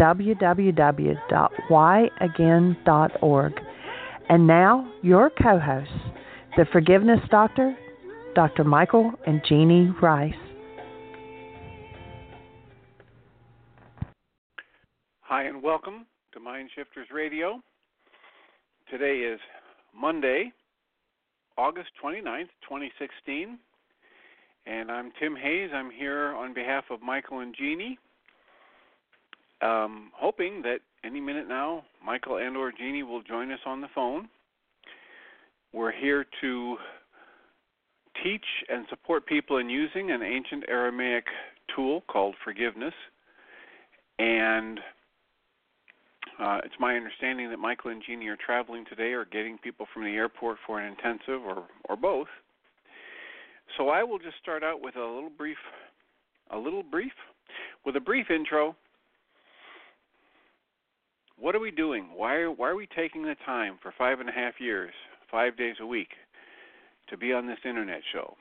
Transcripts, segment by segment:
www.whyagain.org. And now, your co hosts, the Forgiveness Doctor, Dr. Michael and Jeanie Ryce. Hi, and welcome to Mind Shifters Radio. Today is Monday, August 29th, 2016, and I'm Tim Hayes. I'm here on behalf of Michael and Jeanie, um, hoping that any minute now, Michael and or Jeanie will join us on the phone. We're here to teach and support people in using an ancient Aramaic tool called forgiveness, and uh, it's my understanding that Michael and Jeanie are traveling today or getting people from the airport for an intensive or, or both. So I will just start out with a little brief, a little brief, with a brief intro. What are we doing? Why are, why are we taking the time for five and a half years, five days a week, to be on this internet show?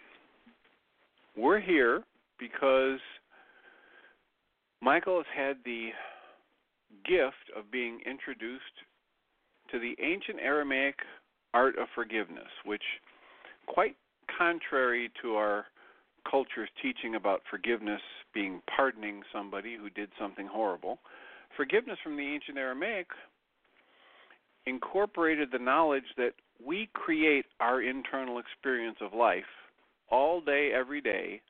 We're here because Michael has had the gift of being introduced to the ancient Aramaic art of forgiveness, which, quite contrary to our culture's teaching about forgiveness being pardoning somebody who did something horrible, forgiveness from the ancient Aramaic incorporated the knowledge that we create our internal experience of life all day, every day,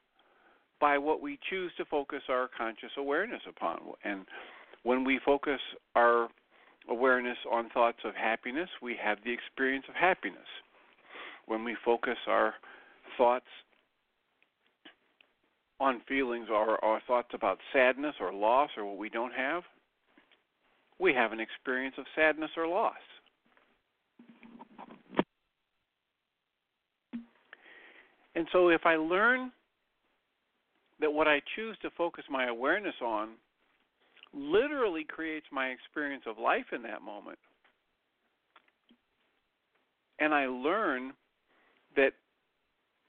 by what we choose to focus our conscious awareness upon. And when we focus our awareness on thoughts of happiness, we have the experience of happiness. When we focus our thoughts on feelings or our thoughts about sadness or loss or what we don't have, we have an experience of sadness or loss. And so if I learn that what I choose to focus my awareness on literally creates my experience of life in that moment. And I learn that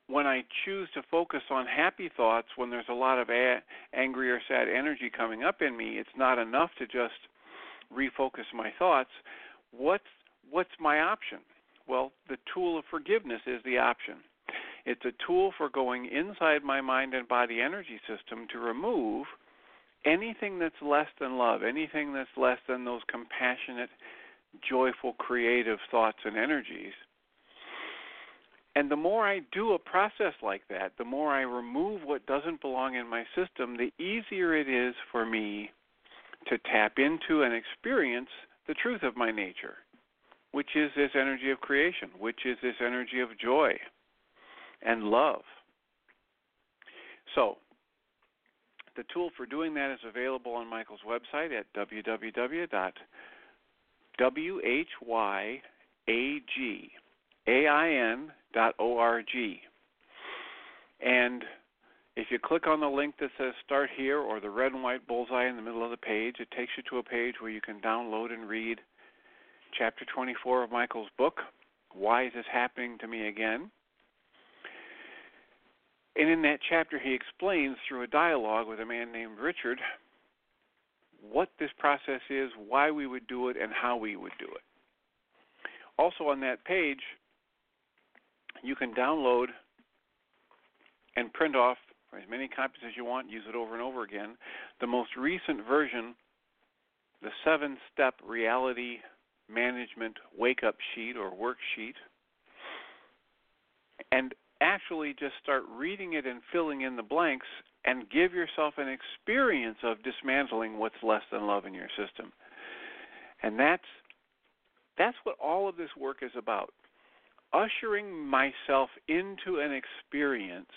when I choose to focus on happy thoughts, when there's a lot of a- angry or sad energy coming up in me, it's not enough to just refocus my thoughts. What's what's my option? Well, the tool of forgiveness is the option. It's a tool for going inside my mind and body energy system to remove anything that's less than love, anything that's less than those compassionate, joyful, creative thoughts and energies. And the more I do a process like that, the more I remove what doesn't belong in my system, the easier it is for me to tap into and experience the truth of my nature, which is this energy of creation, which is this energy of joy and love. So, the tool for doing that is available on Michael's website at www.whyagain.org. And if you click on the link that says Start Here or the red and white bullseye in the middle of the page, it takes you to a page where you can download and read chapter 24 of Michael's book, Why Is This Happening to Me Again? And in that chapter, he explains through a dialogue with a man named Richard what this process is, why we would do it, and how we would do it. Also, on that page, you can download and print off as many copies as you want, use it over and over again. The most recent version, the seven step reality management wake up sheet or worksheet and actually just start reading it and filling in the blanks and give yourself an experience of dismantling what's less than love in your system. And that's that's what all of this work is about. Ushering myself into an experience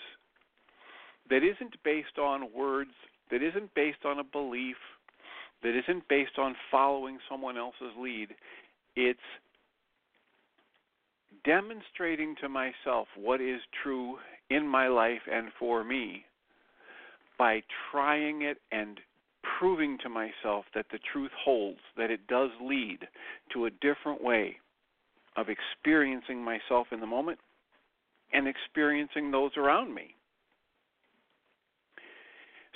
that isn't based on words, that isn't based on a belief, that isn't based on following someone else's lead. It's demonstrating to myself what is true in my life and for me by trying it and proving to myself that the truth holds, that it does lead to a different way of experiencing myself in the moment and experiencing those around me.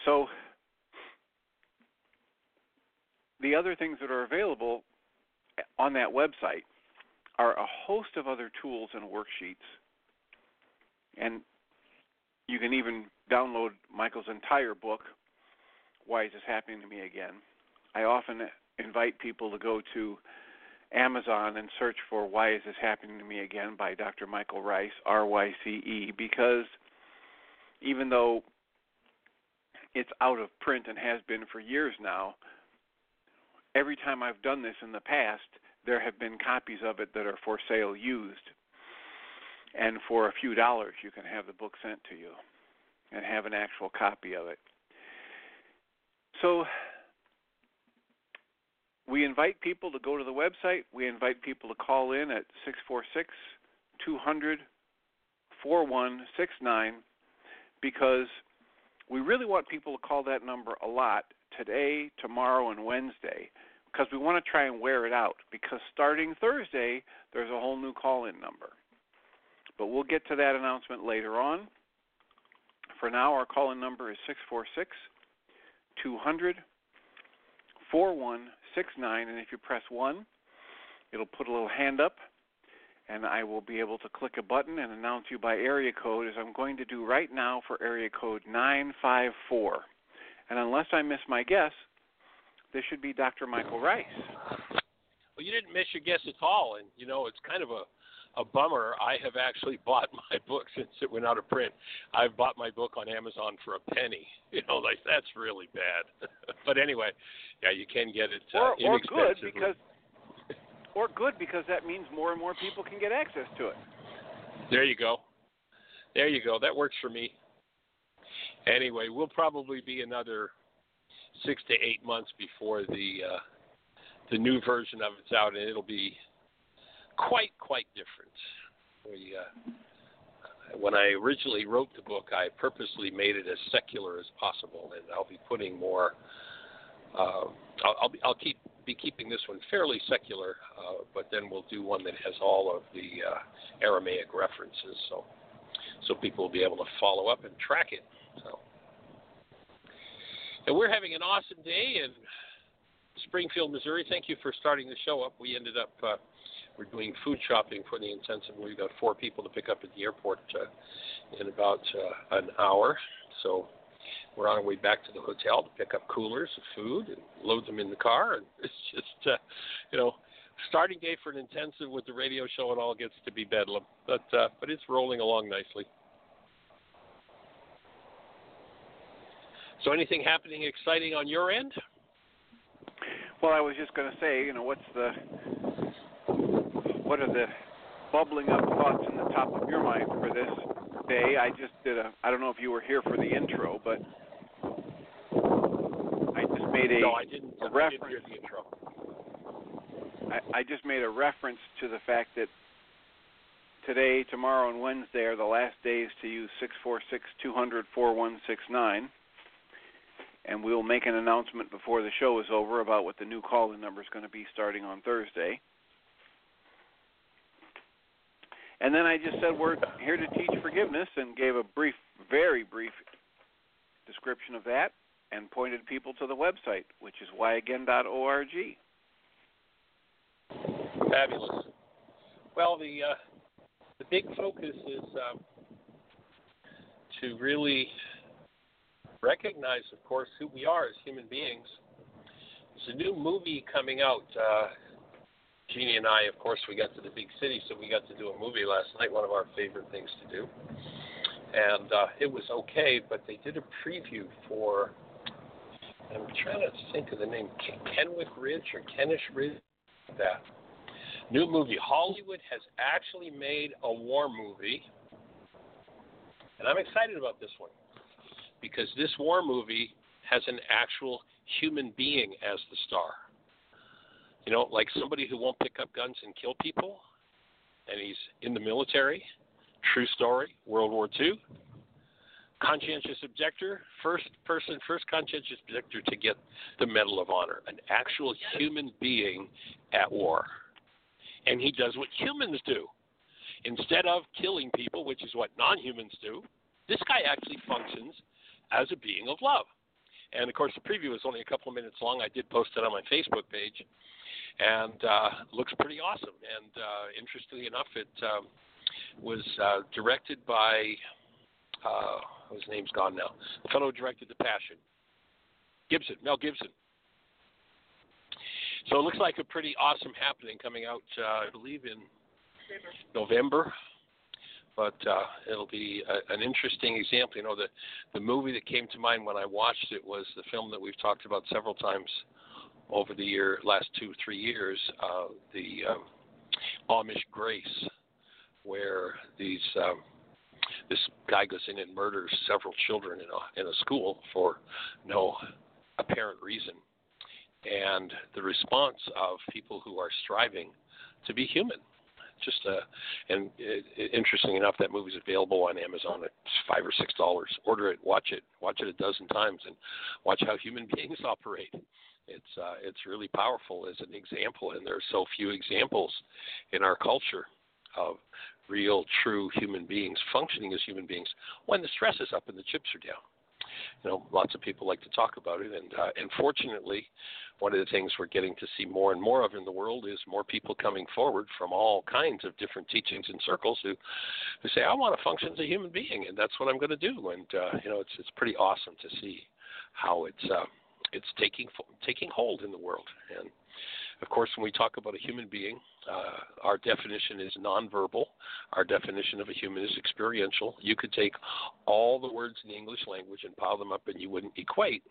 So, the other things that are available on that website are a host of other tools and worksheets. And you can even download Michael's entire book, Why Is This Happening to Me Again? I often invite people to go to Amazon and search for Why Is This Happening to Me Again by Dr. Michael Ryce, R Y C E, because even though it's out of print and has been for years now, every time I've done this in the past, there have been copies of it that are for sale used. And for a few dollars, you can have the book sent to you and have an actual copy of it. So we invite people to go to the website. We invite people to call in at 646 200 4169 because we really want people to call that number a lot today, tomorrow, and Wednesday because we want to try and wear it out. Because starting Thursday, there's a whole new call in number. But we'll get to that announcement later on. For now, our call in number is 646 200 4169. And if you press 1, it'll put a little hand up, and I will be able to click a button and announce you by area code, as I'm going to do right now for area code 954. And unless I miss my guess, this should be Dr. Michael Ryce. Well, you didn't miss your guess at all, and you know it's kind of a a bummer. I have actually bought my book since it went out of print. I've bought my book on Amazon for a penny. You know, like that's really bad. but anyway, yeah, you can get it uh, or, or good because or good because that means more and more people can get access to it. There you go. There you go. That works for me. Anyway, we'll probably be another six to eight months before the uh, the new version of it's out, and it'll be quite quite different. We, uh, when I originally wrote the book, I purposely made it as secular as possible, and I'll be putting more. Uh, I'll, I'll, be, I'll keep be keeping this one fairly secular, uh, but then we'll do one that has all of the uh, Aramaic references, so so people will be able to follow up and track it. So, and we're having an awesome day in Springfield, Missouri. Thank you for starting the show up. We ended up uh, we're doing food shopping for the intensive. We've got four people to pick up at the airport uh, in about uh, an hour. So we're on our way back to the hotel to pick up coolers of food and load them in the car. And it's just, uh, you know, starting day for an intensive with the radio show and all gets to be bedlam. But uh, but it's rolling along nicely. So anything happening exciting on your end? Well, I was just going to say, you know, what's the what are the bubbling up thoughts in the top of your mind for this day? I just did a I don't know if you were here for the intro, but I just made a, no, I didn't. a I reference. didn't hear the intro. I, I just made a reference to the fact that today, tomorrow, and Wednesday are the last days to use 646 200 4169. And we'll make an announcement before the show is over about what the new call in number is going to be starting on Thursday. And then I just said we're here to teach forgiveness and gave a brief, very brief description of that and pointed people to the website, which is whyagain.org. Fabulous. Well, the uh, the big focus is um, to really recognize, of course, who we are as human beings. There's a new movie coming out. Uh, Jeanie and I, of course, we got to the big city, so we got to do a movie last night. One of our favorite things to do, and uh, it was okay. But they did a preview for. I'm trying to think of the name, Kenwick Ridge or Kenish Ridge. That new movie. Hollywood has actually made a war movie, and I'm excited about this one because this war movie has an actual human being as the star. You know, like somebody who won't pick up guns and kill people, and he's in the military. True story, World War II. Conscientious objector, first person, first conscientious objector to get the Medal of Honor, an actual human being at war. And he does what humans do. Instead of killing people, which is what non humans do, this guy actually functions as a being of love. And of course, the preview was only a couple of minutes long. I did post it on my Facebook page, and uh, looks pretty awesome. And uh, interestingly enough, it um, was uh, directed by uh, his name's gone now. The fellow who directed The Passion, Gibson, Mel Gibson. So it looks like a pretty awesome happening coming out, uh, I believe, in November but uh, it'll be a, an interesting example. You know, the the movie that came to mind when I watched it was the film that we've talked about several times over the year, last two three years, uh, the um, Amish Grace, where these um, this guy goes in and murders several children in a in a school for no apparent reason, and the response of people who are striving to be human just uh, and it, it, interesting enough, that movie's available on Amazon at five or six dollars. Order it, watch it, watch it a dozen times, and watch how human beings operate. It's uh, it's really powerful as an example, and there are so few examples in our culture of real, true human beings functioning as human beings when the stress is up and the chips are down. You know, lots of people like to talk about it, and uh, and fortunately, one of the things we're getting to see more and more of in the world is more people coming forward from all kinds of different teachings and circles who who say, I want to function as a human being, and that's what I'm going to do. And uh, you know, it's it's pretty awesome to see how it's uh, it's taking taking hold in the world. And of course, when we talk about a human being, uh, our definition is nonverbal. Our definition of a human is experiential. You could take all the words in the English language and pile them up, and you wouldn't equate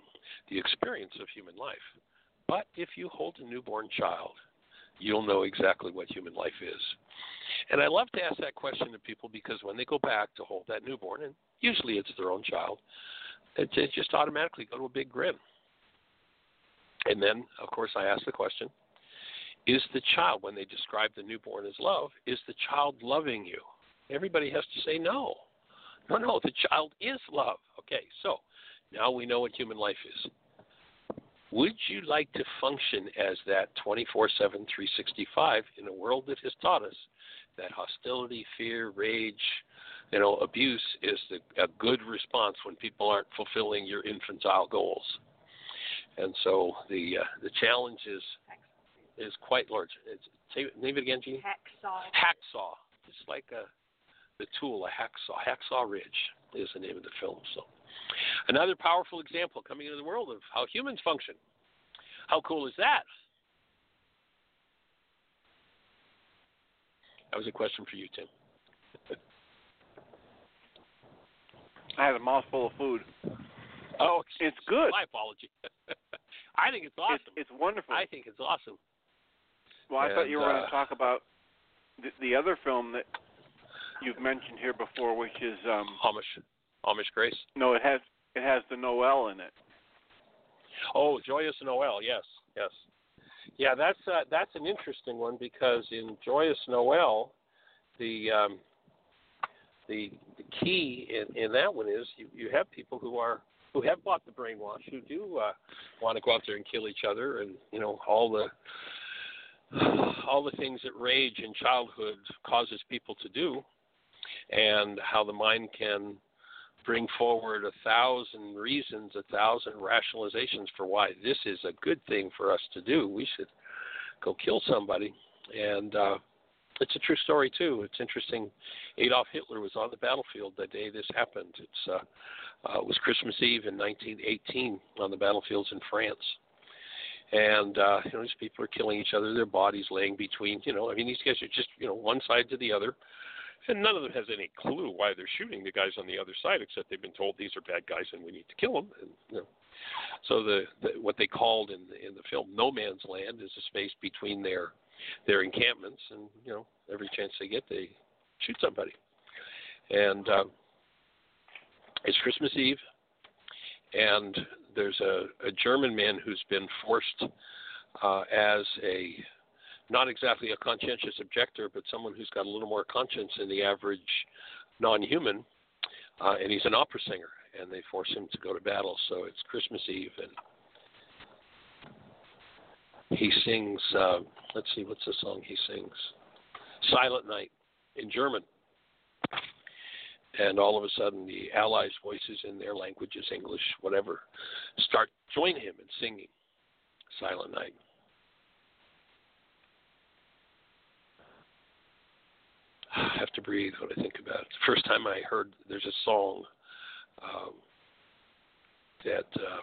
the experience of human life. But if you hold a newborn child, you'll know exactly what human life is. And I love to ask that question to people because when they go back to hold that newborn, and usually it's their own child, it, it just automatically go to a big grin. And then, of course, I ask the question is the child, when they describe the newborn as love, is the child loving you? Everybody has to say no. No, no, the child is love. Okay, so now we know what human life is. Would you like to function as that 24 7, 365 in a world that has taught us that hostility, fear, rage, you know, abuse is the, a good response when people aren't fulfilling your infantile goals? And so the uh, the challenge is is quite large. It's, say name it again, Gene. Hacksaw. Hacksaw, It's like a the tool, a hacksaw. Hacksaw Ridge is the name of the film. So Another powerful example coming into the world of how humans function. How cool is that? That was a question for you, Tim. I had a mouthful of food. Oh, it's good. My apology. I think it's awesome. It's, it's, wonderful. I think it's awesome. Well, I and, thought you were uh, going to talk about the, the other film that you've mentioned here before, which is um, Amish. Amish Grace? No, it has it has the Noel in it. Oh, Joyous Noel, yes, yes. Yeah, that's uh, that's an interesting one because in Joyous Noel, the um, the the key in, in that one is you, you have people who are who have bought the brainwash, who do uh, want to go out there and kill each other, and you know all the all the things that rage in childhood causes people to do, and how the mind can bring forward a thousand reasons, a thousand rationalizations for why this is a good thing for us to do. We should go kill somebody. And uh, it's a true story, too. It's interesting. Adolf Hitler was on the battlefield the day this happened. It's, uh, uh, it was Christmas Eve in 1918 on the battlefields in France. and uh, you know these people are killing each other. Their bodies laying between. You know, I mean these guys are just you know one side to the other, and none of them has any clue why they're shooting the guys on the other side, except they've been told these are bad guys and we need to kill them. And, you know, so the, the what they called in the, in the film no man's land is a space between their their encampments, and you know every chance they get they shoot somebody. And um, it's Christmas Eve, and there's a, a German man who's been forced uh, as a not exactly a conscientious objector, but someone who's got a little more conscience than the average non-human, uh, and he's an opera singer, and they force him to go to battle. So it's Christmas Eve, and he sings. Uh, let's see, what's the song he sings? Silent Night in German. And all of a sudden, the Allies' voices in their languages, English, whatever, start join him in singing Silent Night. I have to breathe when I think about it. The first time I heard there's a song um, that uh,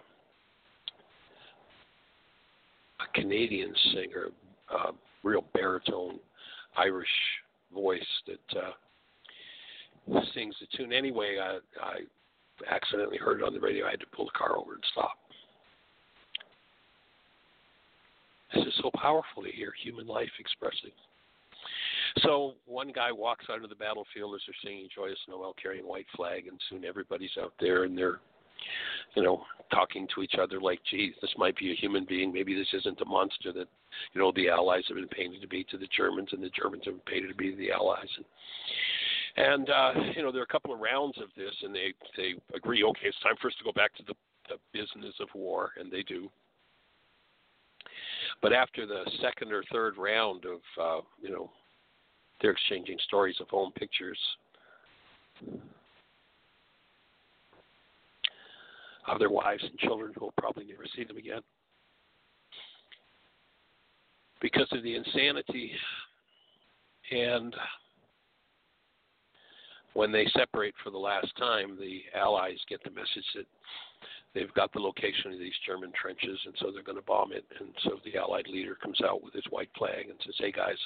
a Canadian singer, uh, real baritone Irish voice that uh, sings the tune. Anyway, I, I accidentally heard it on the radio. I had to pull the car over and stop. This is so powerful to hear human life expressing. So one guy walks out of the battlefield as they're singing "Joyous Noel," carrying a white flag, and soon everybody's out there and they're, you know, talking to each other like, "Gee, this might be a human being. Maybe this isn't a monster that, you know, the Allies have been painted to be to the Germans, and the Germans have been painted to be to the Allies." And, and uh, you know, there are a couple of rounds of this, and they they agree, okay, it's time for us to go back to the, the business of war, and they do. But after the second or third round of, uh, you know, they're exchanging stories of home pictures of their wives and children who will probably never see them again. Because of the insanity and when they separate for the last time, the Allies get the message that they've got the location of these German trenches, and so they're going to bomb it. And so the Allied leader comes out with his white flag and says, "Hey guys,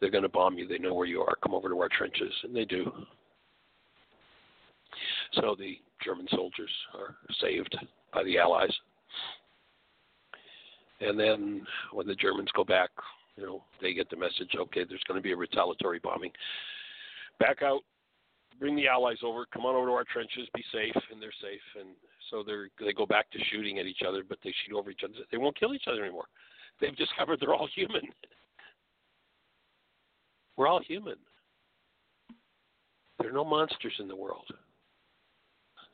they're going to bomb you. They know where you are. Come over to our trenches. And they do. So the German soldiers are saved by the Allies. And then when the Germans go back, you know, they get the message, okay, there's going to be a retaliatory bombing. Back out, bring the Allies over, come on over to our trenches, be safe, and they're safe. And so they they go back to shooting at each other, but they shoot over each other. They won't kill each other anymore. They've discovered they're all human. We're all human. There are no monsters in the world.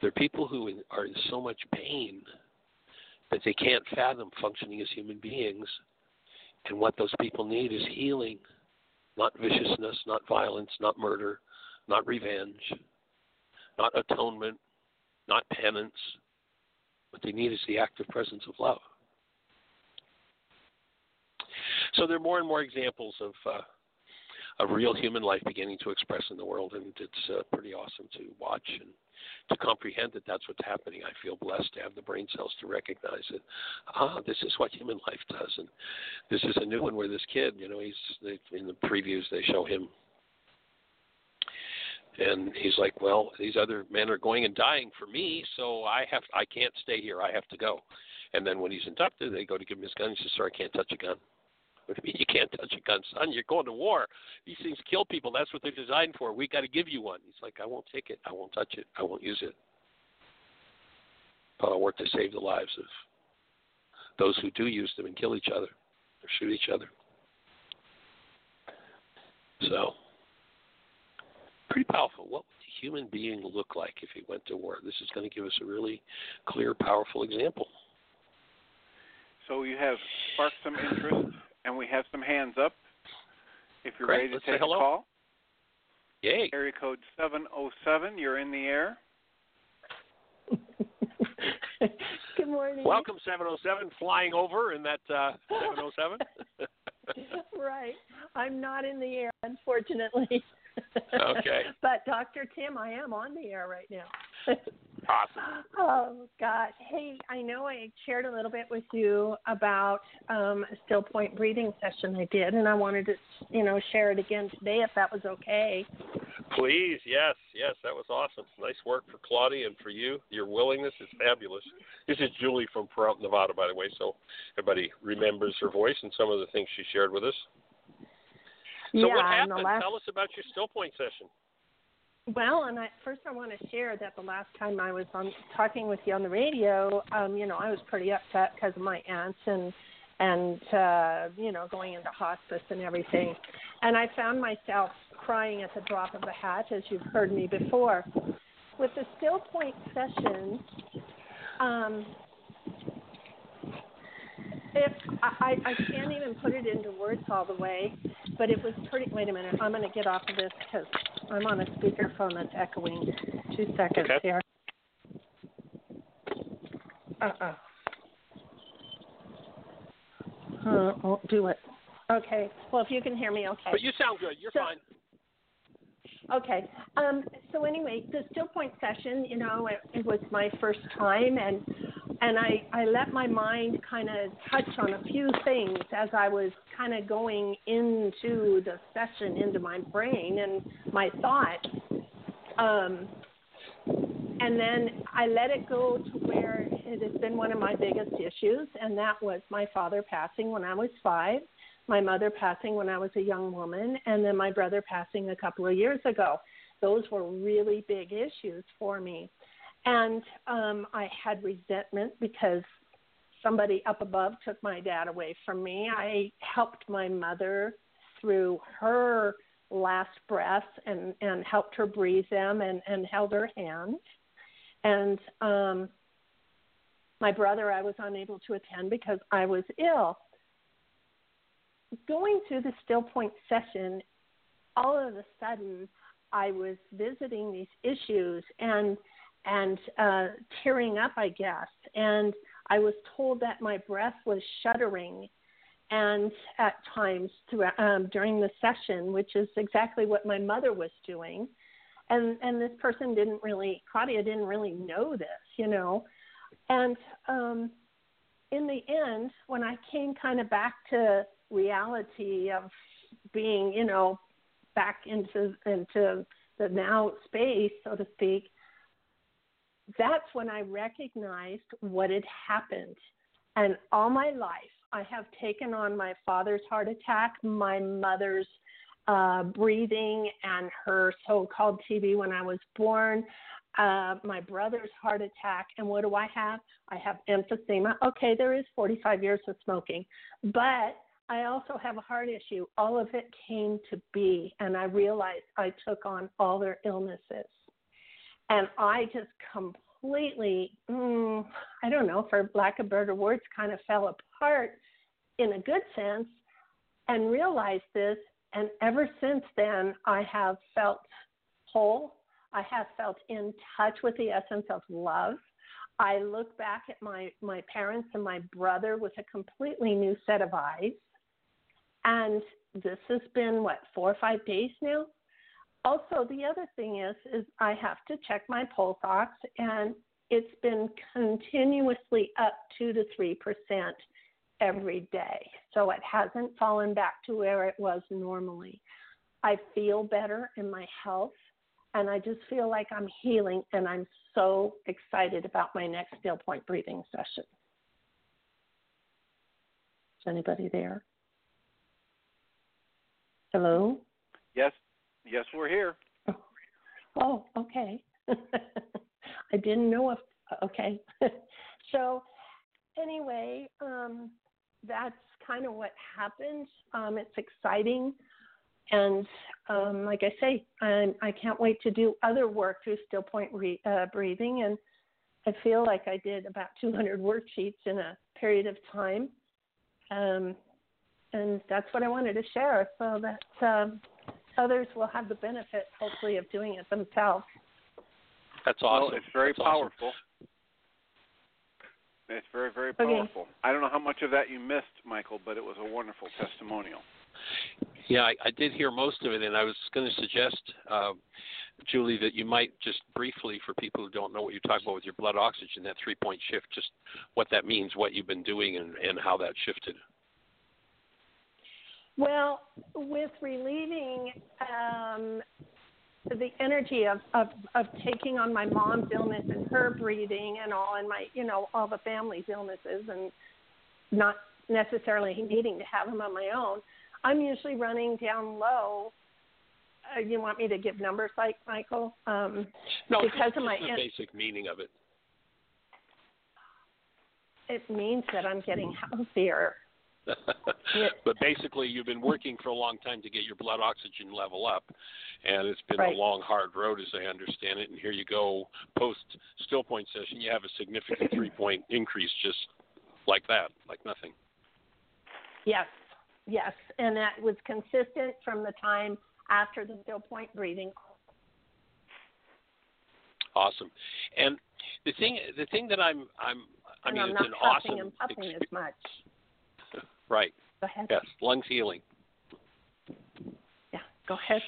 There are people who are in so much pain that they can't fathom functioning as human beings. And what those people need is healing, not viciousness, not violence, not murder, not revenge, not atonement, not penance. What they need is the active presence of love. So there are more and more examples of uh, of real human life beginning to express in the world, and it's uh, pretty awesome to watch and to comprehend that that's what's happening. I feel blessed to have the brain cells to recognize it. Ah, this is what human life does, and this is a new one where this kid, you know, he's they, in the previews they show him. And he's like, well, these other men are going and dying for me, so I have, I can't stay here. I have to go. And then when he's inducted, they go to give him his gun. He says, "Sir, I can't touch a gun." What do you mean you can't touch a gun, son? You're going to war. These things kill people. That's what they're designed for. We got to give you one. He's like, I won't take it. I won't touch it. I won't use it. But I'll work to save the lives of those who do use them and kill each other or shoot each other. So, pretty powerful. What would a human being look like if he went to war? This is going to give us a really clear, powerful example. So you have sparked some interest and we have some hands up. If you're Great. ready to Let's take say hello. a call, Yay. area code 707, you're in the air. Good morning. Welcome, 707, flying over in that uh, 707. right. I'm not in the air, unfortunately. Okay. but Dr. Tim, I am on the air right now. Awesome. Oh gosh. Hey, I know I shared a little bit with you about um, a still point breathing session I did, and I wanted to, you know, share it again today if that was okay. Please, yes, yes, that was awesome. Nice work for Claudia and for you. Your willingness is fabulous. This is Julie from Peralta, Nevada, by the way, so everybody remembers her voice and some of the things she shared with us. So yeah, what happened? last Tell us about your still point session. Well, and I, first I want to share that the last time I was on talking with you on the radio, um, you know, I was pretty upset because of my aunts and and uh, you know going into hospice and everything, and I found myself crying at the drop of a hat, as you've heard me before. With the still point session, um, if I, I can't even put it into words all the way, but it was pretty. Wait a minute, I'm going to get off of this because I'm on a speakerphone that's echoing. Two seconds Okay. here. Uh uh Uh, I won't do it. Okay. Well, if you can hear me, okay. But you sound good. You're So- fine. Okay. Um, so anyway, the still point session, you know, it, it was my first time, and and I I let my mind kind of touch on a few things as I was kind of going into the session, into my brain and my thoughts. Um, and then I let it go to where it has been one of my biggest issues, and that was my father passing when I was five my mother passing when I was a young woman, and then my brother passing a couple of years ago. Those were really big issues for me. And um, I had resentment because somebody up above took my dad away from me. I helped my mother through her last breaths and, and helped her breathe them and, and held her hand. And um, my brother, I was unable to attend because I was ill going through the still point session, all of a sudden I was visiting these issues and and uh, tearing up, I guess. And I was told that my breath was shuddering, and at times throughout, um, during the session, which is exactly what my mother was doing. And and this person didn't really, Claudia didn't really know this, you know. And um, in the end, when I came kind of back to reality of being, you know, back into into the now space, so to speak, that's when I recognized what had happened. And all my life, I have taken on my father's heart attack, my mother's uh, breathing, and her so called TB when I was born, uh, my brother's heart attack. And what do I have? I have emphysema. Okay, there is 45 years of smoking, but I also have a heart issue. All of it came to be, and I realized I took on all their illnesses. And I just completely, mm, I don't know, for lack of better words, kind of fell apart in a good sense and realized this. And ever since then, I have felt whole. I have felt in touch with the essence of love. I look back at my, my parents and my brother with a completely new set of eyes. And this has been what four or five days now. Also, the other thing is, is I have to check my pulse ox, and it's been continuously up two to three percent every day. So it hasn't fallen back to where it was normally. I feel better in my health, and I just feel like I'm healing, and I'm so excited about my next still point breathing session. Is anybody there? Hello? Yes, yes, we're here. Oh, okay. I didn't know if okay. so anyway, um, that's kind of what happened. Um, it's exciting, and um, like I say, I'm, I can't wait to do other work through still point re- uh, breathing, and I feel like I did about 200 worksheets in a period of time. Um, and that's what I wanted to share so that's um, others will have the benefit, hopefully, of doing it themselves. That's awesome. Well, it's very That's awesome. powerful. It's very, very Okay. powerful. I don't know how much of that you missed, Michael, but it was a wonderful testimonial. Yeah, I, I did hear most of it, and I was going to suggest uh, Julie, that you might just briefly, for people who don't know what you're talking about with your blood oxygen, that three point shift, just what that means, what you've been doing, and, and how that shifted. Well, with relieving um, the energy of, of of taking on my mom's illness and her breathing and all, and my you know all the family's illnesses, and not necessarily needing to have them on my own, I'm usually running down low. Uh, you want me to give numbers, like Michael? Um, No, because of my the en- basic meaning of it. it means that I'm getting healthier. but basically, you've been working for a long time to get your blood oxygen level up, and it's been Right. a long, hard road, as I understand it. And here you go, post still point session, you have a significant three point increase just like that, like nothing. Yes, yes, and that was consistent from the time after the still point breathing. Awesome. And the thing, the thing that I'm, I'm, I mean, I'm it's not an puffing awesome, and puffing as much. Right? Go ahead. Yes, lungs healing. Yeah, go ahead.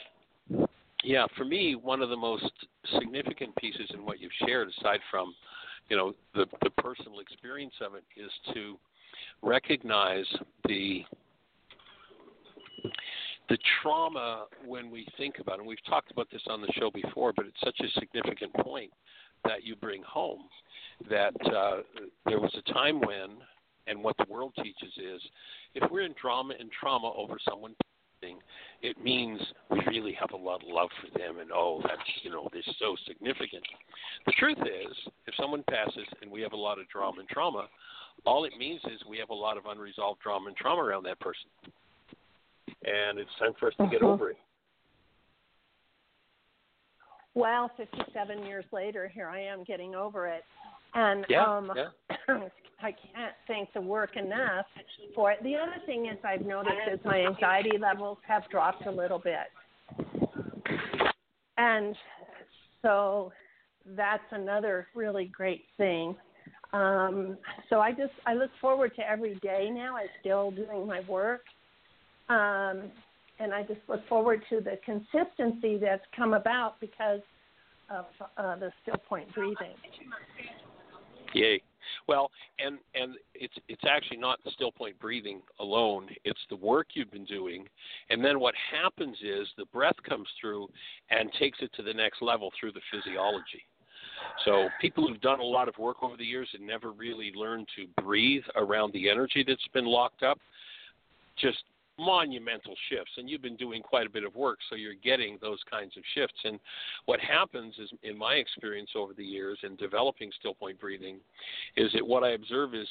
Yeah, for me, one of the most significant pieces in what you've shared, aside from, you know, the the personal experience of it, is to recognize the the trauma when we think about it. And we've talked about this on the show before, but it's such a significant point that you bring home that uh, there was a time when, and what the world teaches is, if we're in drama and trauma over someone passing, it means we really have a lot of love for them, and oh, that's you know, they're so significant. The truth is, if someone passes and we have a lot of drama and trauma, all it means is we have a lot of unresolved drama and trauma around that person, and it's time for us to get Mhm. over it. Well, 57 years later, here I am getting over it. And Yeah, um, yeah. I can't thank the work enough for it. The other thing is I've noticed is my anxiety levels have dropped a little bit. And so that's another really great thing. Um, so I just I look forward to every day now. I'm still doing my work, um, and I just look forward to the consistency that's come about because of uh, the still point breathing. Yay. Well, and and it's it's actually not the still point breathing alone. It's the work you've been doing, and then what happens is the breath comes through and takes it to the next level through the physiology. So people who've done a lot of work over the years and never really learned to breathe around the energy that's been locked up, just monumental shifts. And you've been doing quite a bit of work, so you're getting those kinds of shifts. And what happens is, in my experience over the years in developing still point breathing, is that what I observe is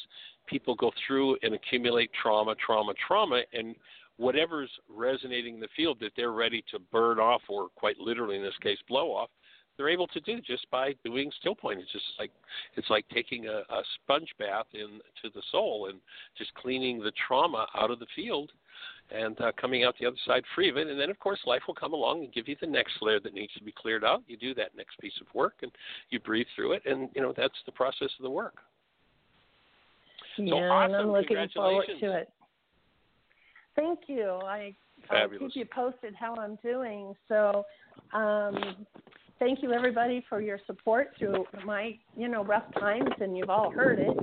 people go through and accumulate trauma, trauma, trauma, and whatever's resonating in the field that they're ready to burn off, or quite literally in this case, blow off, they're able to do just by doing still point. It's just like it's like taking a, a sponge bath into the soul and just cleaning the trauma out of the field and uh, coming out the other side free of it. And then, of course, life will come along and give you the next layer that needs to be cleared out. You do that next piece of work, and you breathe through it, and you know that's the process of the work. yeah, and. I'm looking forward to it. Thank you. I I'll keep you posted how I'm doing. So, um, thank you everybody for your support through my you know rough times, and you've all heard it.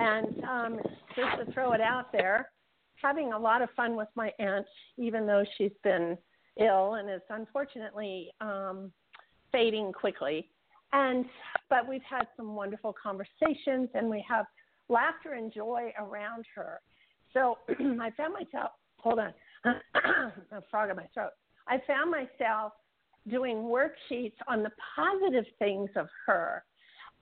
And um, just to throw it out there, having a lot of fun with my aunt, even though she's been ill and is unfortunately um, fading quickly. And but we've had some wonderful conversations, and we have laughter and joy around her. So I found myself. Hold on, a frog in my throat. I found myself doing worksheets on the positive things of her,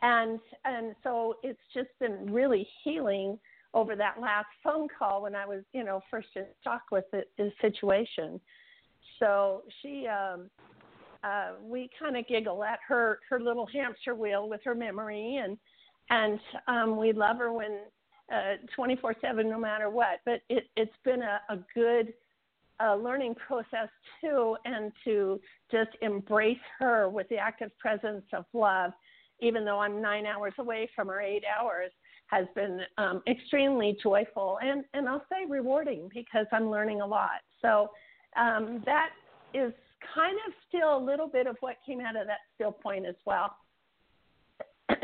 and and so it's just been really healing over that last phone call when I was, you know, first in shock with the, the situation. So she, um, uh, we kind of giggle at her her little hamster wheel with her memory, and and um, we love her when four seven, no matter what. But it, it's been a, a good uh, learning process too, and to just embrace her with the active presence of love, even though I'm nine hours away from her, eight hours has been um, extremely joyful and, and I'll say rewarding because I'm learning a lot. So um, that is kind of still a little bit of what came out of that still point as well. Uh,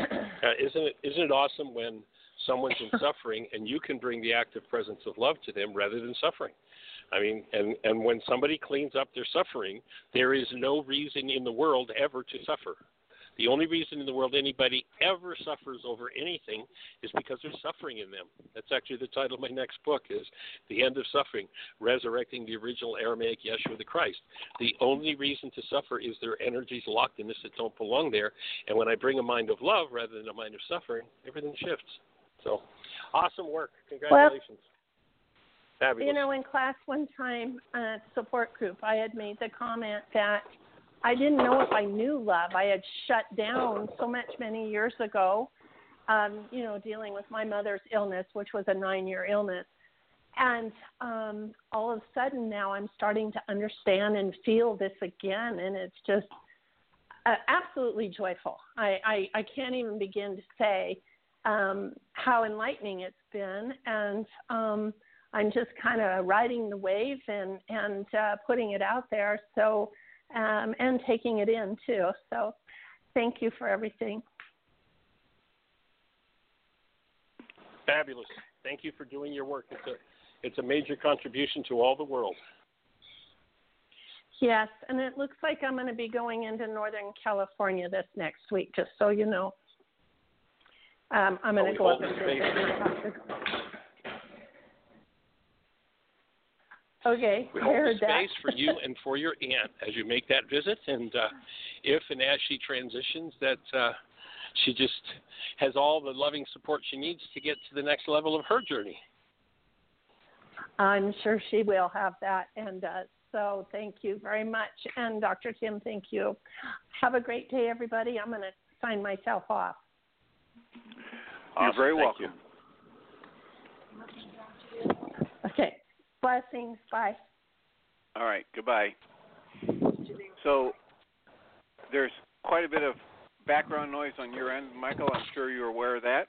isn't it isn't it awesome when someone's in suffering and you can bring the active presence of love to them rather than suffering? I mean, and and when somebody cleans up their suffering, there is no reason in the world ever to suffer. The only reason in the world anybody ever suffers over anything is because there's suffering in them. That's actually the title of my next book is The End of Suffering, Resurrecting the Original Aramaic Yeshua the Christ. The only reason to suffer is there are energies locked in this that don't belong there. And when I bring a mind of love rather than a mind of suffering, everything shifts. So awesome work. Congratulations. Well, Fabulous. You know, in class one time, uh, support group, I had made the comment that I didn't know if I knew love. I had shut down so much many years ago, um, you know, dealing with my mother's illness, which was a nine year illness. And um, all of a sudden now I'm starting to understand and feel this again. And it's just uh, absolutely joyful. I, I, I can't even begin to say um, how enlightening it's been. And um, I'm just kind of riding the wave and, and uh, putting it out there. So, um, and taking it in too. So thank you for everything. Fabulous. Thank you for doing your work. It's a it's a major contribution to all the world. Yes, and it looks like I'm going to be going into Northern California this next week, just so you know. Um, I'm going to go up and visit Okay, we I hold heard space that. for you and for your aunt as you make that visit, and uh, if and as she transitions, that uh, she just has all the loving support she needs to get to the next level of her journey. I'm sure she will have that, and uh, so thank you very much. And Dr. Tim, thank you. Have a great day, everybody. I'm going to sign myself off. You're very Thank welcome. you. Okay, blessings. Bye. All right, goodbye. So there's quite a bit of background noise on your end, Michael. I'm sure you're aware of that.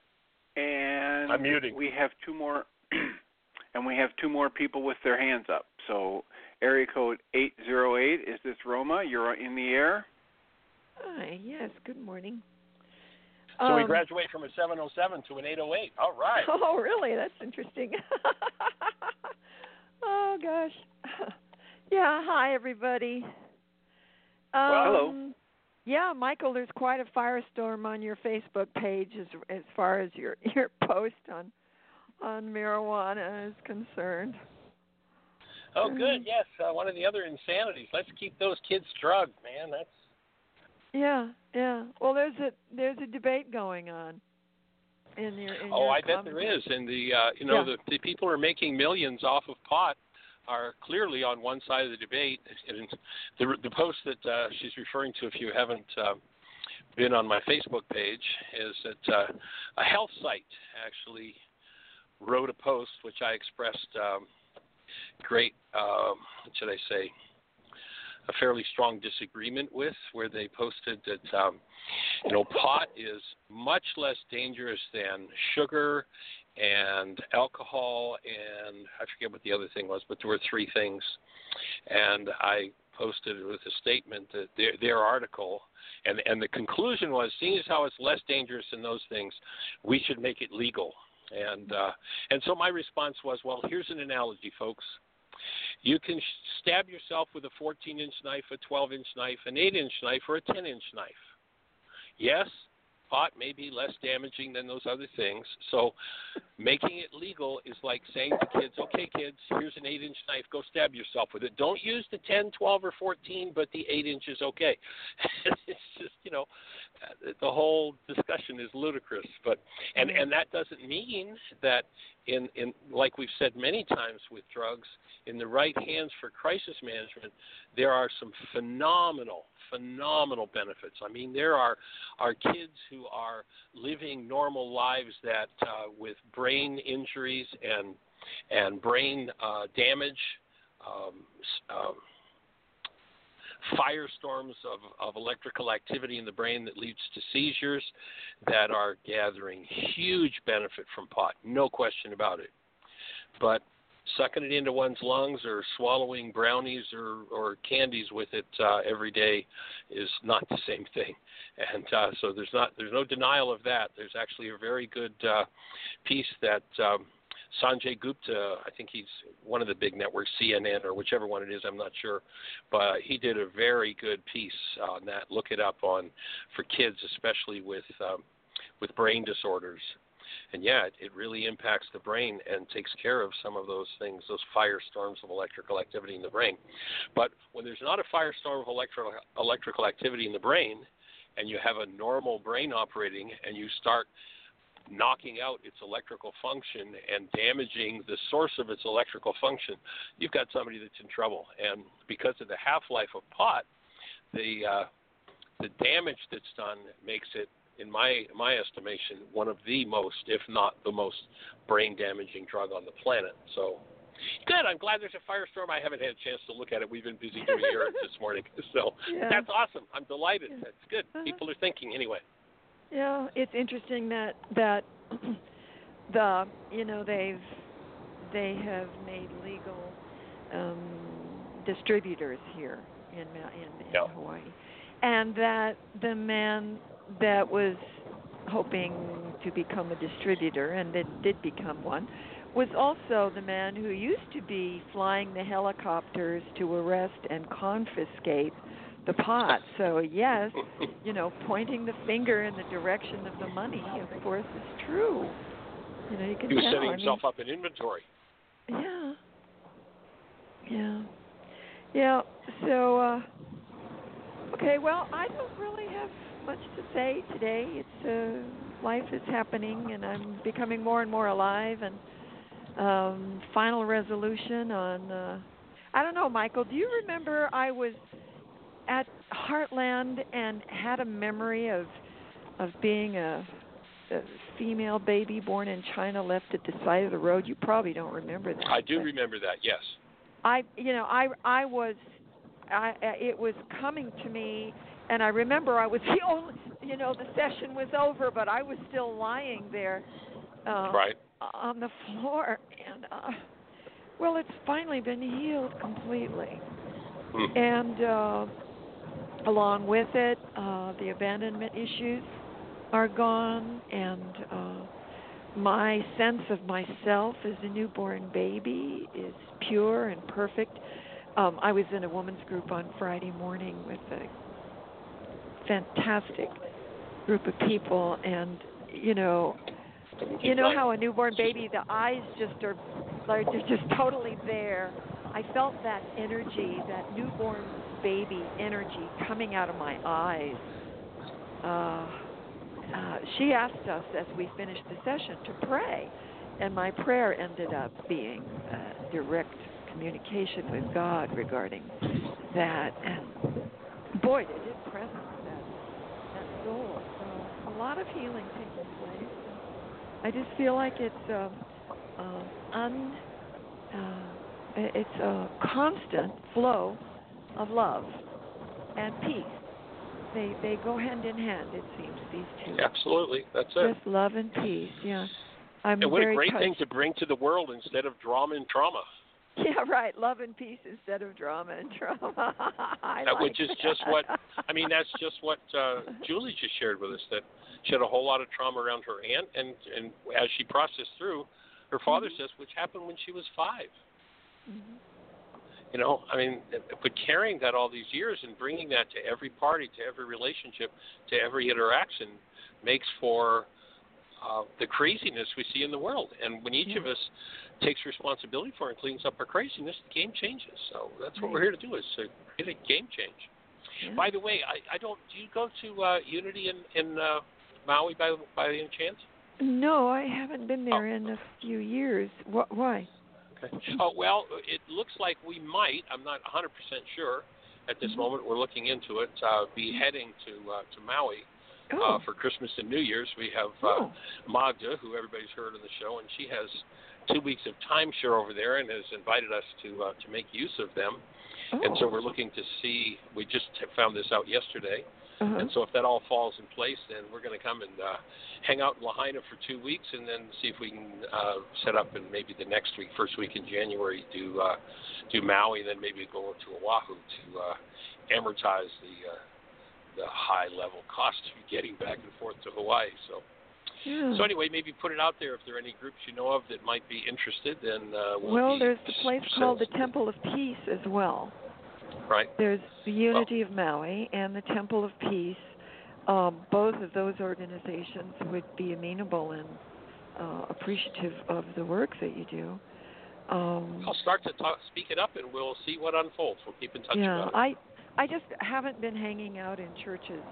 And I'm muting. we have two more and we have two more people with their hands up. So area code 808 is this Roma? You're in the air. Hi, yes, good morning. So we Um, graduate from a 707 to an 808. All right. Oh, really? That's interesting. oh gosh. Yeah, hi everybody. Um, Well, hello. Yeah, Michael, there's quite a firestorm on your Facebook page as as far as your your post on on marijuana is concerned. Oh, good. Yes, uh, one of the other insanities. Let's keep those kids drugged, man. That's Yeah, yeah. Well, there's a there's a debate going on in your in oh, your I bet there is And the uh, you know Yeah. the the people who are making millions off of pot are clearly on one side of the debate. And the the post that uh, she's referring to, if you haven't uh, been on my Facebook page, is that uh, a health site actually wrote a post which I expressed um, great, um, what should I say, a fairly strong disagreement with, where they posted that um, you know pot is much less dangerous than sugar and alcohol and I forget what the other thing was, but there were three things, and I posted with a statement that their, their article and and the conclusion was seeing as how it's less dangerous than those things we should make it legal. And uh and so my response was well here's an analogy folks you can stab yourself with a 14 inch knife a 12 inch knife an 8 inch knife or a 10 inch knife. Yes pot may be less damaging than those other things so making it legal is like saying to kids okay kids here's an 8 inch knife go stab yourself with it. Don't use the 10 12 or 14 but the 8 inch is okay. It's just you know the whole discussion is ludicrous but and and that doesn't mean that in in like we've said many times with drugs in the right hands for crisis management there are some phenomenal phenomenal benefits. I mean there are are kids who are living normal lives that uh, with brain injuries and and brain uh, damage um, um, firestorms of, of electrical activity in the brain that leads to seizures that are gathering huge benefit from pot, no question about it. But sucking it into one's lungs or swallowing brownies or, or candies with it uh, every day is not the same thing. And uh, so there's not there's no denial of that. There's actually a very good uh, piece that um, Sanjay Gupta, I think he's one of the big networks, CNN or whichever one it is, I'm not sure, but he did a very good piece on that. Look it up on for kids, especially with um, with brain disorders. And yeah, it, it really impacts the brain and takes care of some of those things, those firestorms of electrical activity in the brain. But when there's not a firestorm of electrical electrical activity in the brain, and you have a normal brain operating, and you start knocking out its electrical function and damaging the source of its electrical function, you've got somebody that's in trouble. And because of the half life of pot, the uh, the damage that's done makes it, in my my estimation, one of the most, if not the most, brain damaging drug on the planet. So. Good. I'm glad there's a firestorm. I haven't had a chance to look at it. We've been busy doing errands this morning, so Yeah. that's awesome. I'm delighted. That's good. Uh-huh. People are thinking anyway. Yeah, it's interesting that that the you know they've they have made legal um, distributors here in in, in Yeah. Hawaii, and that the man that was hoping to become a distributor and that did become one was also the man who used to be flying the helicopters to arrest and confiscate the pot. So yes, you know, pointing the finger in the direction of the money, of course, is true. You know, you can he was tell. setting I mean, himself up in inventory. yeah. Yeah. Yeah. So uh okay, well, I don't really have much to say today. It's uh life is happening and I'm becoming more and more alive and um final resolution on uh I don't know, Michael, do you remember I was at Heartland and had a memory of of being a, a female baby born in China left at the side of the road. You probably don't remember that. I do remember that. Yes. I, you know, I I was, I it was coming to me, and I remember I was the only, you know, the session was over, but I was still lying there, uh, Right. on the floor, and uh, well, it's finally been healed completely Hmm. and uh, along with it, uh, the abandonment issues are gone, and uh, my sense of myself as a newborn baby is pure and perfect. Um, I was in a women's group on Friday morning with a fantastic group of people, and you know, you know how a newborn baby, the eyes just are, like they're just totally there. I felt that energy, that newborn baby energy coming out of my eyes. Uh, uh, she asked us as we finished the session to pray, and my prayer ended up being uh, direct communication with God regarding that. And boy, did it presence that that soul. So a lot of healing taking place. I just feel like it's um, uh, un. Uh, it's a constant flow of love and peace. They they go hand in hand. It seems these two. Absolutely. That's it. Just love and peace. Yeah. I'm and what a great touched. thing to bring to the world instead of drama and trauma. Yeah, right. Love and peace instead of drama and trauma. That- like which is just what- I mean, that's just what uh, Julie just shared with us. That she had a whole lot of trauma around her aunt, and and as she processed through, her father Mm-hmm. says, which happened when she was five. Mhm. You know, I mean, but carrying that all these years and bringing that to every party, to every relationship, to every interaction, makes for uh, the craziness we see in the world. And when each of us takes responsibility for it and cleans up our craziness, the game changes. So that's what we're here to do is to create a game change. Yeah. By the way, I, I don't. Do you go to uh, Unity in in uh, Maui by by any chance? No, I haven't been there Oh. in a few years. Wh- why? Oh well, it looks like we might. I'm not 100% sure at this Mhm. moment. We're looking into it. Uh, be heading to uh, to Maui Oh. uh, for Christmas and New Year's. We have oh. uh, Magda, who everybody's heard on the show, and she has two weeks of timeshare over there and has invited us to uh, to make use of them. And so Oh. we're looking to see. We just found this out yesterday, Uh-huh. and so if that all falls in place, then we're going to come and uh, hang out in Lahaina for two weeks, and then see if we can uh, set up and maybe the next week, first week in January, do uh, do Maui, and then maybe go to Oahu to uh, amortize the uh, the high level cost of getting back and forth to Hawaii. So. Yeah. So anyway, maybe put it out there if there are any groups you know of that might be interested. Then uh, we'll, well, there's the place called the Temple of Peace as well. Right. There's the Unity of Maui and the Temple of Peace. Um, both of those organizations would be amenable and uh, appreciative of the work that you do. Um, I'll start to talk, speak it up, and we'll see what unfolds. We'll keep in touch yeah. I I just haven't been hanging out in churches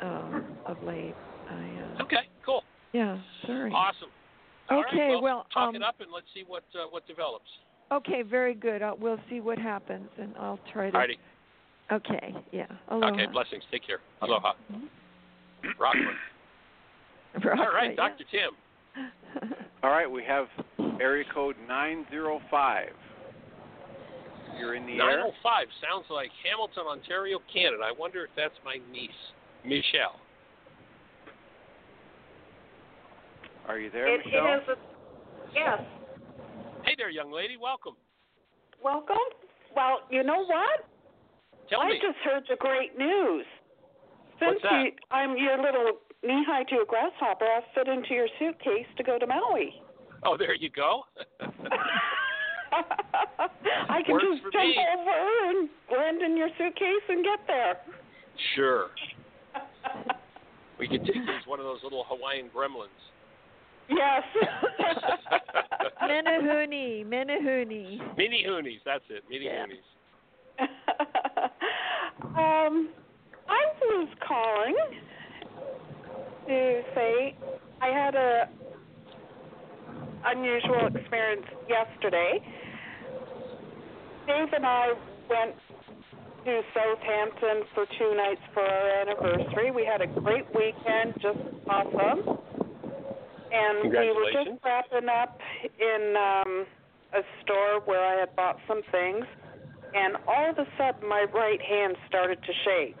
um, of late. I uh, Okay. Cool. yeah, sorry. Awesome. All right, Okay, well, well, talk um, it up and let's see what uh, what develops. Okay, very good. Uh, we'll see what happens, and I'll try to. Alrighty. Okay, yeah. Aloha. Okay. Blessings. Take care. Aloha. Mhm. Rockland. Right, All right, yeah. Dr. Tim. All right, we have area code 905. You're in the air. 905 sounds like Hamilton, Ontario, Canada. I wonder if that's my niece, Michelle. Are you there, It Michelle? is. A, yes. Hey there, young lady. Welcome. Welcome. Well, you know what? Tell I me. just heard the great news. Since What's that? You, I'm your little knee high to a grasshopper, I'll fit into your suitcase to go to Maui. Oh, there you go. I can Works just jump me. over and land in your suitcase and get there. sure. We could take these one of those little Hawaiian gremlins. Yes. Menehune, Menehune. Mini hoonies. That's it. Mini Yeah. hoonies. um, I was calling to say I had a unusual experience yesterday. Dave and I went to Southampton for two nights for our anniversary. We had a great weekend, just awesome. And we were just wrapping up in um a store where I had bought some things and all of a sudden my right hand started to shake.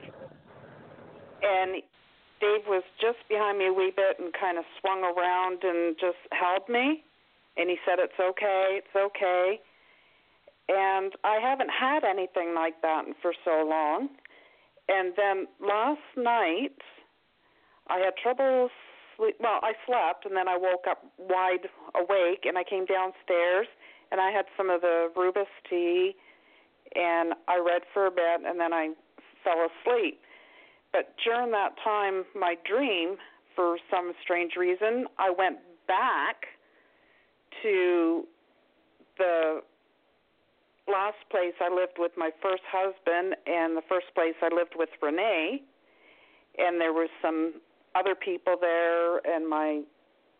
And Dave was just behind me a wee bit and kind of swung around and just held me. And he said, It's okay, it's okay. And I haven't had anything like that for so long. And then last night, I had trouble sleep. Well, I slept and then I woke up wide awake and I came downstairs and I had some of the rooibos tea and I read for a bit and then I fell asleep. But during that time, my dream, for some strange reason, I went back to the last place I lived with my first husband and the first place I lived with Renee. And there was some other people there, and my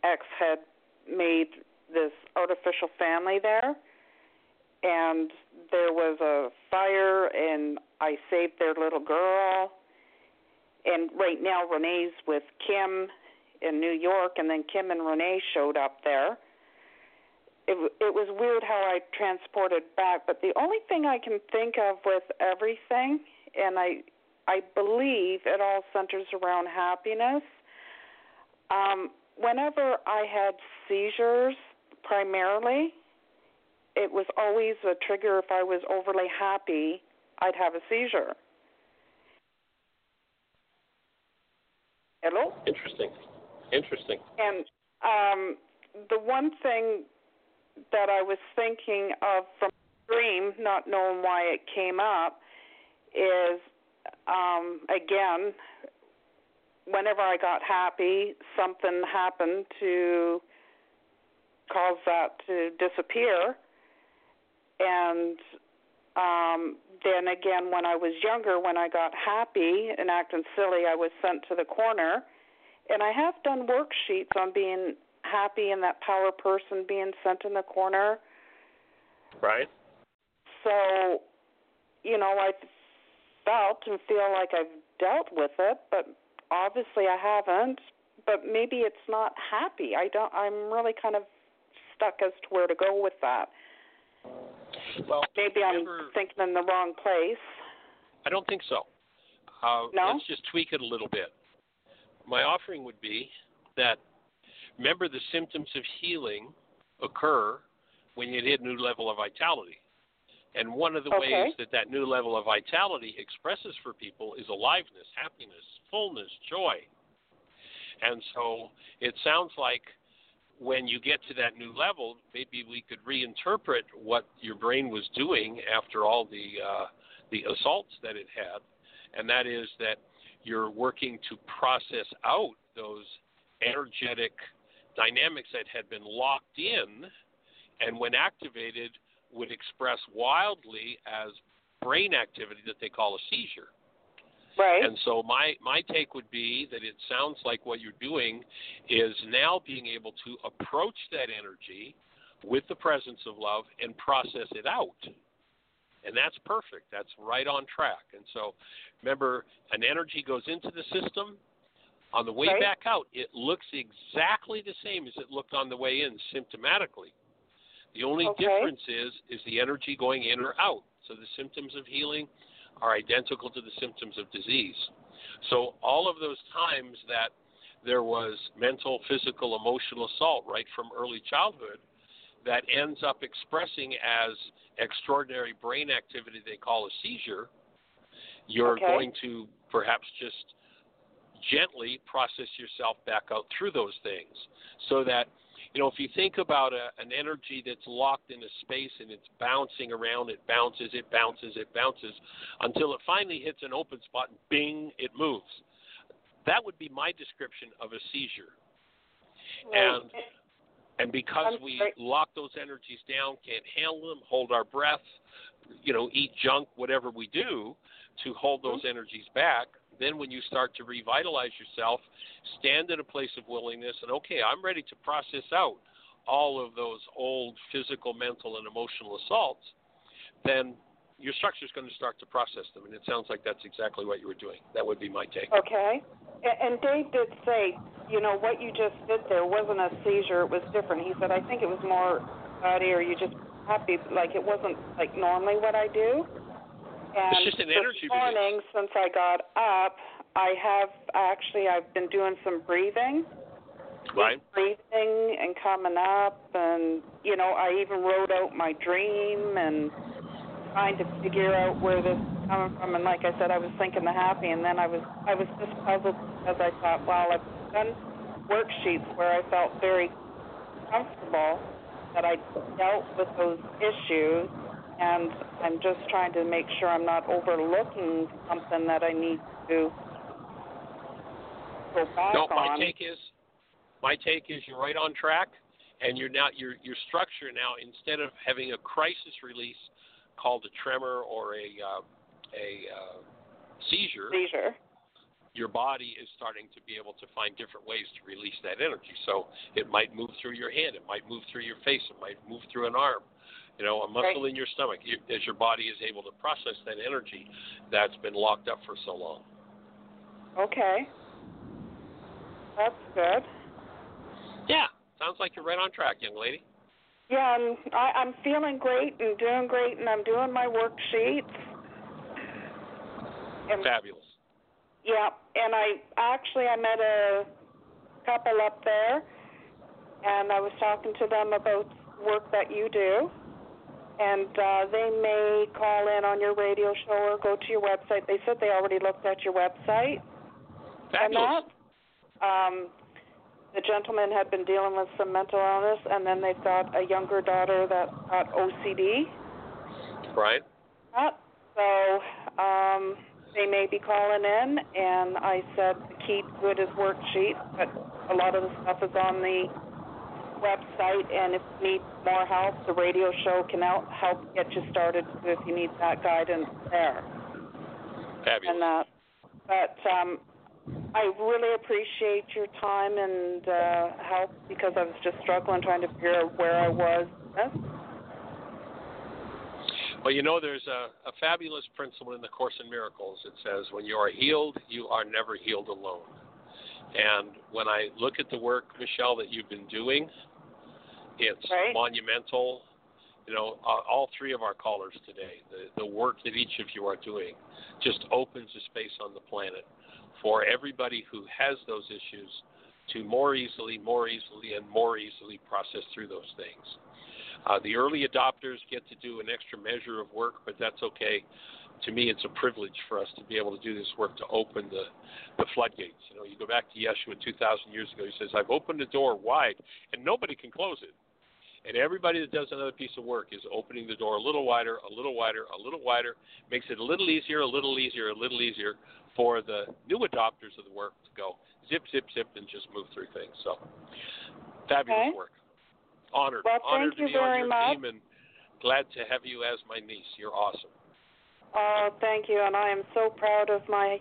ex had made this artificial family there. And there was a fire, and I saved their little girl. And right now, Renee's with Kim in New York, and then Kim and Renee showed up there. It, it was weird how I transported back, but the only thing I can think of with everything, and I, I believe it all centers around happiness. Um, whenever I had seizures, primarily, it was always a trigger. If I was overly happy, I'd have a seizure. Hello? Interesting. Interesting. And um, the one thing that I was thinking of from dream, not knowing why it came up, is um, again, whenever I got happy, something happened to cause that to disappear. And um, then again, when I was younger, when I got happy and acting silly, I was sent to the corner. And I have done worksheets on being happy and that power person being sent in the corner. Right? So, you know, I felt and feel like I've dealt with it, but obviously I haven't. But maybe it's not happy. I don't. I'm really kind of stuck as to where to go with that. Well, Maybe I'm remember- thinking in the wrong place. I don't think so. Uh, No? Let's just tweak it a little bit. My offering would be that remember the symptoms of healing occur when you hit a new level of vitality. And one of the Okay. ways that that new level of vitality expresses for people is aliveness, happiness, fullness, joy. And so it sounds like when you get to that new level, maybe we could reinterpret what your brain was doing after all the uh, the assaults that it had, and that is that you're working to process out those energetic dynamics that had been locked in, and when activated, would express wildly as brain activity that they call a seizure. Right. And so my my take would be that it sounds like what you're doing is now being able to approach that energy with the presence of love and process it out. And that's perfect. That's right on track. And so remember an energy goes into the system on the way Right. back out it looks exactly the same as it looked on the way in symptomatically. The only Okay. difference is is the energy going in or out. So the symptoms of healing are identical to the symptoms of disease. So all of those times that there was mental, physical, emotional assault right from early childhood that ends up expressing as extraordinary brain activity they call a seizure, you're Okay. going to perhaps just gently process yourself back out through those things so that you know if you think about a, an energy that's locked in a space and it's bouncing around it bounces it bounces it bounces until it finally hits an open spot and bing it moves. That would be my description of a seizure. Right. and and because we lock those energies down, can't handle them, hold our breath, you know, eat junk, whatever we do to hold those Mm-hmm. energies back, then when you start to revitalize yourself, stand in a place of willingness and okay, I'm ready to process out all of those old physical, mental, and emotional assaults, then your structure is going to start to process them. And it sounds like that's exactly what you were doing. That would be my take. Okay. And Dave did say, you know, what you just did there wasn't a seizure, it was different. He said, I think it was more body or you just happy, like it wasn't like normally what I do. And It's just an energy this morning, since I got up, I have actually, I've been doing some breathing. Right? breathing and coming up and you know i even wrote out my dream and trying to figure out where this is coming from and like i said i was thinking the happy and then i was i was just puzzled because i thought well i've done worksheets where i felt very comfortable that i dealt with those issues and i'm just trying to make sure i'm not overlooking something that i need to go back No, my on. take is my take is you're right on track, and you're now your your structure now instead of having a crisis release called a tremor or a uh, a uh, seizure, seizure. your body is starting to be able to find different ways to release that energy. So it might move through your hand, it might move through your face, it might move through an arm, you know, a muscle Right. in your stomach. You, as your body is able to process that energy that's been locked up for so long. Okay. That's good. Yeah, sounds like you're right on track, young lady. Yeah, I'm I, I'm feeling great and doing great, and I'm doing my worksheets. And Fabulous. yeah, and I actually I met a couple up there, and I was talking to them about work that you do, and uh, they may call in on your radio show or go to your website. They said they already looked at your website. and that. Um, the gentleman had been dealing with some mental illness, and then they've got a younger daughter that got OCD. Right. Uh, So um, they may be calling in, and I said the key to it is worksheet, but a lot of the stuff is on the website, and if you need more help, the radio show can help help get you started if you need that guidance there Fabulous. and that. But um, I really appreciate your time and uh, help because I was just struggling trying to figure out where I was. Well, you know, there's a, a fabulous principle in the Course in Miracles. It says, when you are healed, you are never healed alone. And when I look at the work, Michelle, that you've been doing, it's Right. monumental. you know, uh, all three of our callers today, the, the work that each of you are doing just opens a space on the planet for everybody who has those issues to more easily, more easily, and more easily process through those things. Uh, the early adopters get to do an extra measure of work, but that's okay. To me, it's a privilege for us to be able to do this work to open the, the floodgates. You know, you go back to Yeshua 2,000 years ago. He says, "I've opened the door wide, and nobody can close it." And everybody that does another piece of work is opening the door a little wider, a little wider, a little wider, makes it a little easier, a little easier, a little easier for the new adopters of the work to go zip, zip, zip, and just move through things. So, fabulous Okay. work. Honored, Well, honored thank to you be on very your much. team, and glad to have you as my niece. You're awesome. Oh, thank you, and I am so proud of my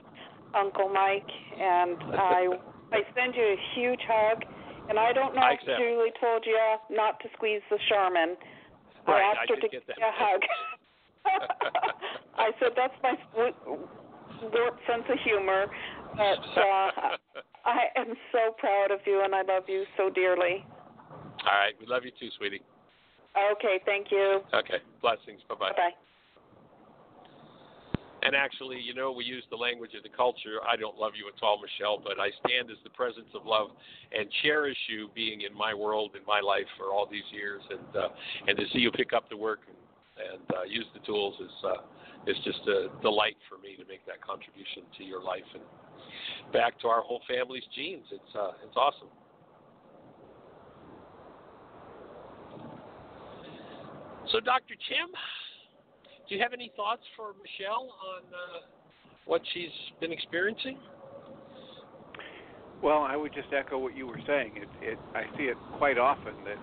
Uncle Mike, and I I send you a huge hug. And I don't know I if. Julie told you not to squeeze the Charmin. Right, I asked I her to get give that. you a hug. I said that's my warped sense of humor, but uh, I am so proud of you, and I love you so dearly. All right, we love you too, sweetie. Okay, thank you. Okay, blessings. Bye bye. Bye bye. And actually, you know, we use the language of the culture. I don't love you at all, Michelle, but I stand as the presence of love and cherish you being in my world, in my life for all these years, and uh, and to see you pick up the work and, and uh, use the tools is uh, is just a delight for me to make that contribution to your life and back to our whole family's genes. It's uh, it's awesome. So, Dr. Tim, do you have any thoughts for Michelle on uh, what she's been experiencing? Well, I would just echo what you were saying. It, it, I see it quite often that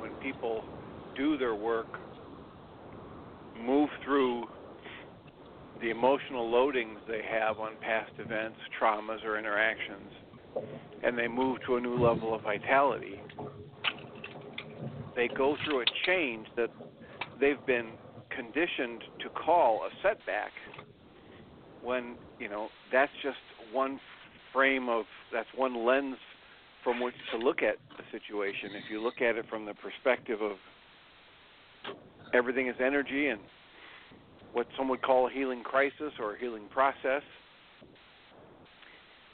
when people do their work, move through the emotional loadings they have on past events, traumas, or interactions, and they move to a new level of vitality, they go through a change that they've been conditioned to call a setback when, you know, that's just one frame of that's one lens from which to look at the situation. If you look at it from the perspective of everything is energy and what some would call a healing crisis or a healing process,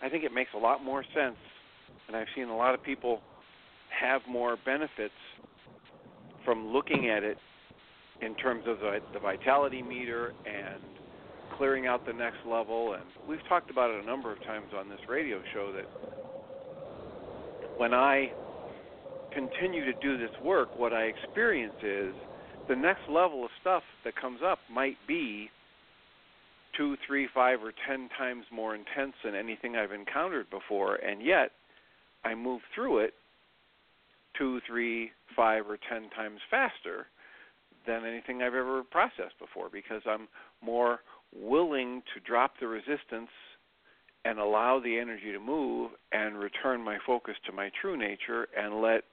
I think it makes a lot more sense. And I've seen a lot of people have more benefits from looking at it in terms of the, the vitality meter and clearing out the next level. And we've talked about it a number of times on this radio show that when I continue to do this work, what I experience is the next level of stuff that comes up might be two, three, five, or ten times more intense than anything I've encountered before, and yet I move through it two, three, five, or ten times faster than anything I've ever processed before because I'm more willing to drop the resistance and allow the energy to move and return my focus to my true nature and let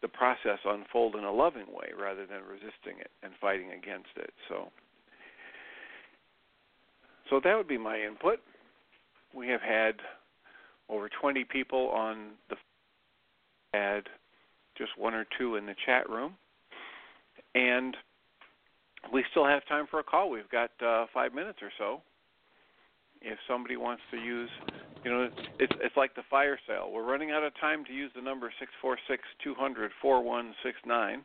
the process unfold in a loving way rather than resisting it and fighting against it. So so that would be my input. We have had over 20 people on the had just one or two in the chat room and we still have time for a call. We've got uh, five minutes or so. If somebody wants to use, you know, it's it's like the fire sale. We're running out of time to use the number six four six two hundred four one six nine.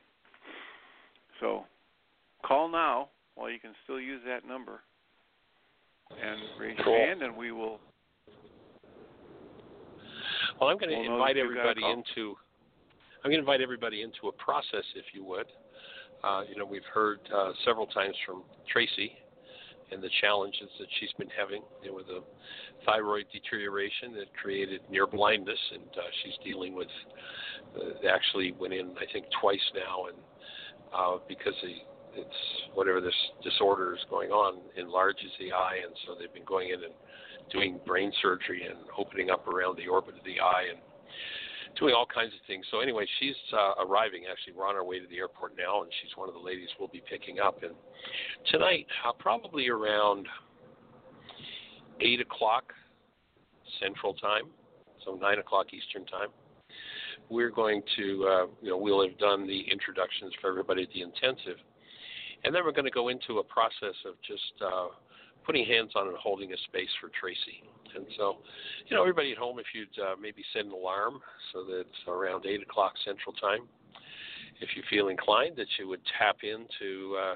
So, call now while you can still use that number, and raise Cool. your hand, and we will. Well, I'm going to We'll invite that you've got a everybody into. I'm going to invite everybody into a process, if you would. Uh, you know, we've heard uh, several times from Tracy and the challenges that she's been having you know, with a thyroid deterioration that created near blindness, and uh, she's dealing with. Uh, actually, went in I think twice now, and uh, because the, it's whatever this disorder is going on enlarges the eye, and so they've been going in and doing brain surgery and opening up around the orbit of the eye and doing all kinds of things. So anyway, she's uh, arriving. Actually, we're on our way to the airport now, and she's one of the ladies we'll be picking up. And tonight, uh, probably around eight o'clock Central Time, so nine o'clock Eastern Time, we're going to, uh, you know, we'll have done the introductions for everybody at the intensive, and then we're going to go into a process of just uh, putting hands on and holding a space for Tracy. And so, you know, everybody at home, if you'd uh, maybe set an alarm so that around 8 o'clock Central Time, if you feel inclined, that you would tap into uh,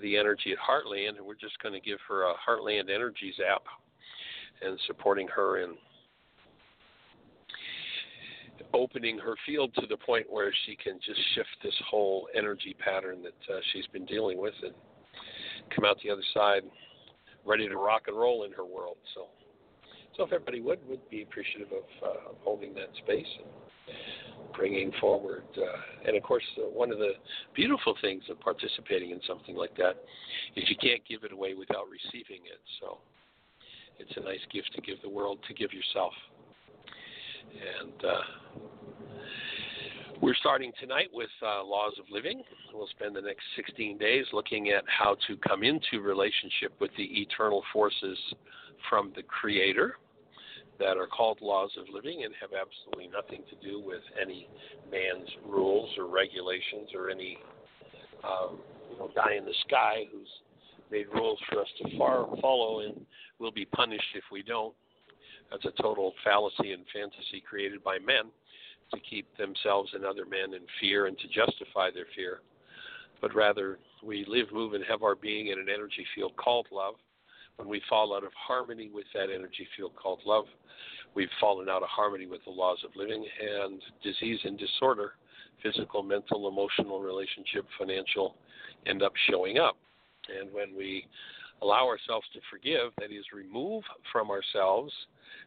the energy at Heartland, and we're just going to give her a Heartland Energies app and supporting her in opening her field to the point where she can just shift this whole energy pattern that uh, she's been dealing with and come out the other side ready to rock and roll in her world. So, so if everybody would would be appreciative of uh, holding that space and bringing forward, uh, and of course, uh, one of the beautiful things of participating in something like that is you can't give it away without receiving it. So, it's a nice gift to give the world, to give yourself. And uh, we're starting tonight with uh, Laws of Living. We'll spend the next 16 days looking at how to come into relationship with the eternal forces from the Creator that are called laws of living and have absolutely nothing to do with any man's rules or regulations or any um, you know, guy in the sky who's made rules for us to far, follow and will be punished if we don't. That's a total fallacy and fantasy created by men to keep themselves and other men in fear and to justify their fear. But rather, we live, move, and have our being in an energy field called love. When we fall out of harmony with that energy field called love, we've fallen out of harmony with the laws of living, and disease and disorder, physical, mental, emotional, relationship, financial, end up showing up. And when we allow ourselves to forgive, that is, remove from ourselves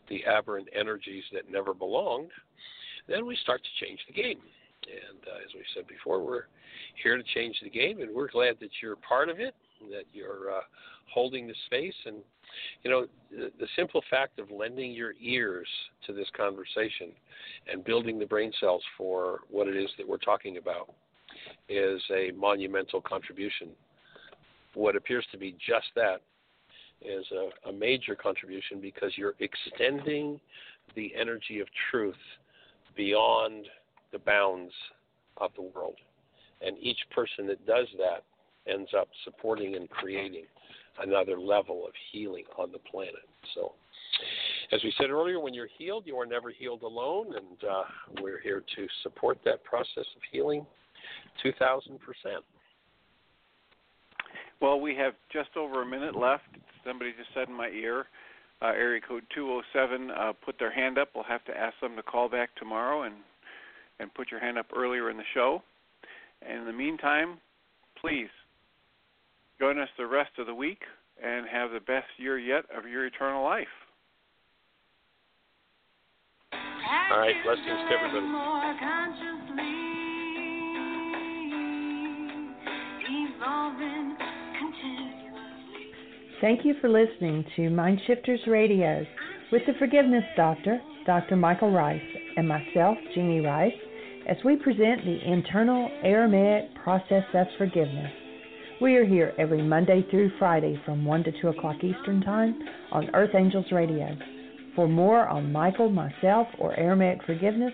the aberrant energies that never belonged, then we start to change the game. And uh, as we said before, we're here to change the game, and we're glad that you're part of it, that you're uh, holding the space. And, you know, the, the simple fact of lending your ears to this conversation and building the brain cells for what it is that we're talking about is a monumental contribution. What appears to be just that is a, a major contribution because you're extending the energy of truth beyond the bounds of the world. And each person that does that ends up supporting and creating another level of healing on the planet. So, as we said earlier, when you're healed, you are never healed alone, and uh, we're here to support that process of healing 2,000%. Well, we have just over a minute left. Somebody just said in my ear uh, area code 207 uh, put their hand up. We'll have to ask them to call back tomorrow and and put your hand up earlier in the show. And in the meantime, please join us the rest of the week and have the best year yet of your eternal life. All right, blessings to everybody. Thank you for listening to Mindshifters Radio with the Forgiveness Doctor, Dr. Michael Ryce, and myself, Jeanie Ryce, as we present the internal Aramaic process of forgiveness. We are here every Monday through Friday from 1 to 2 o'clock Eastern Time on Earth Angels Radio. For more on Michael, myself, or Aramaic forgiveness,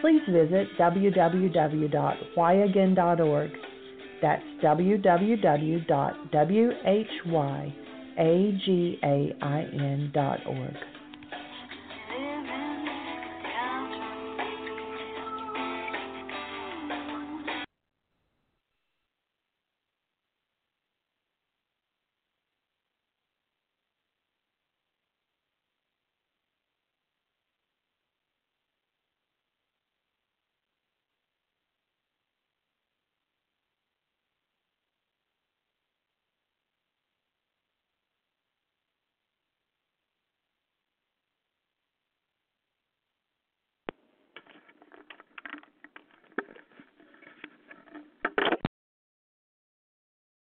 please visit www.whyagain.org. That's www.why again dot org.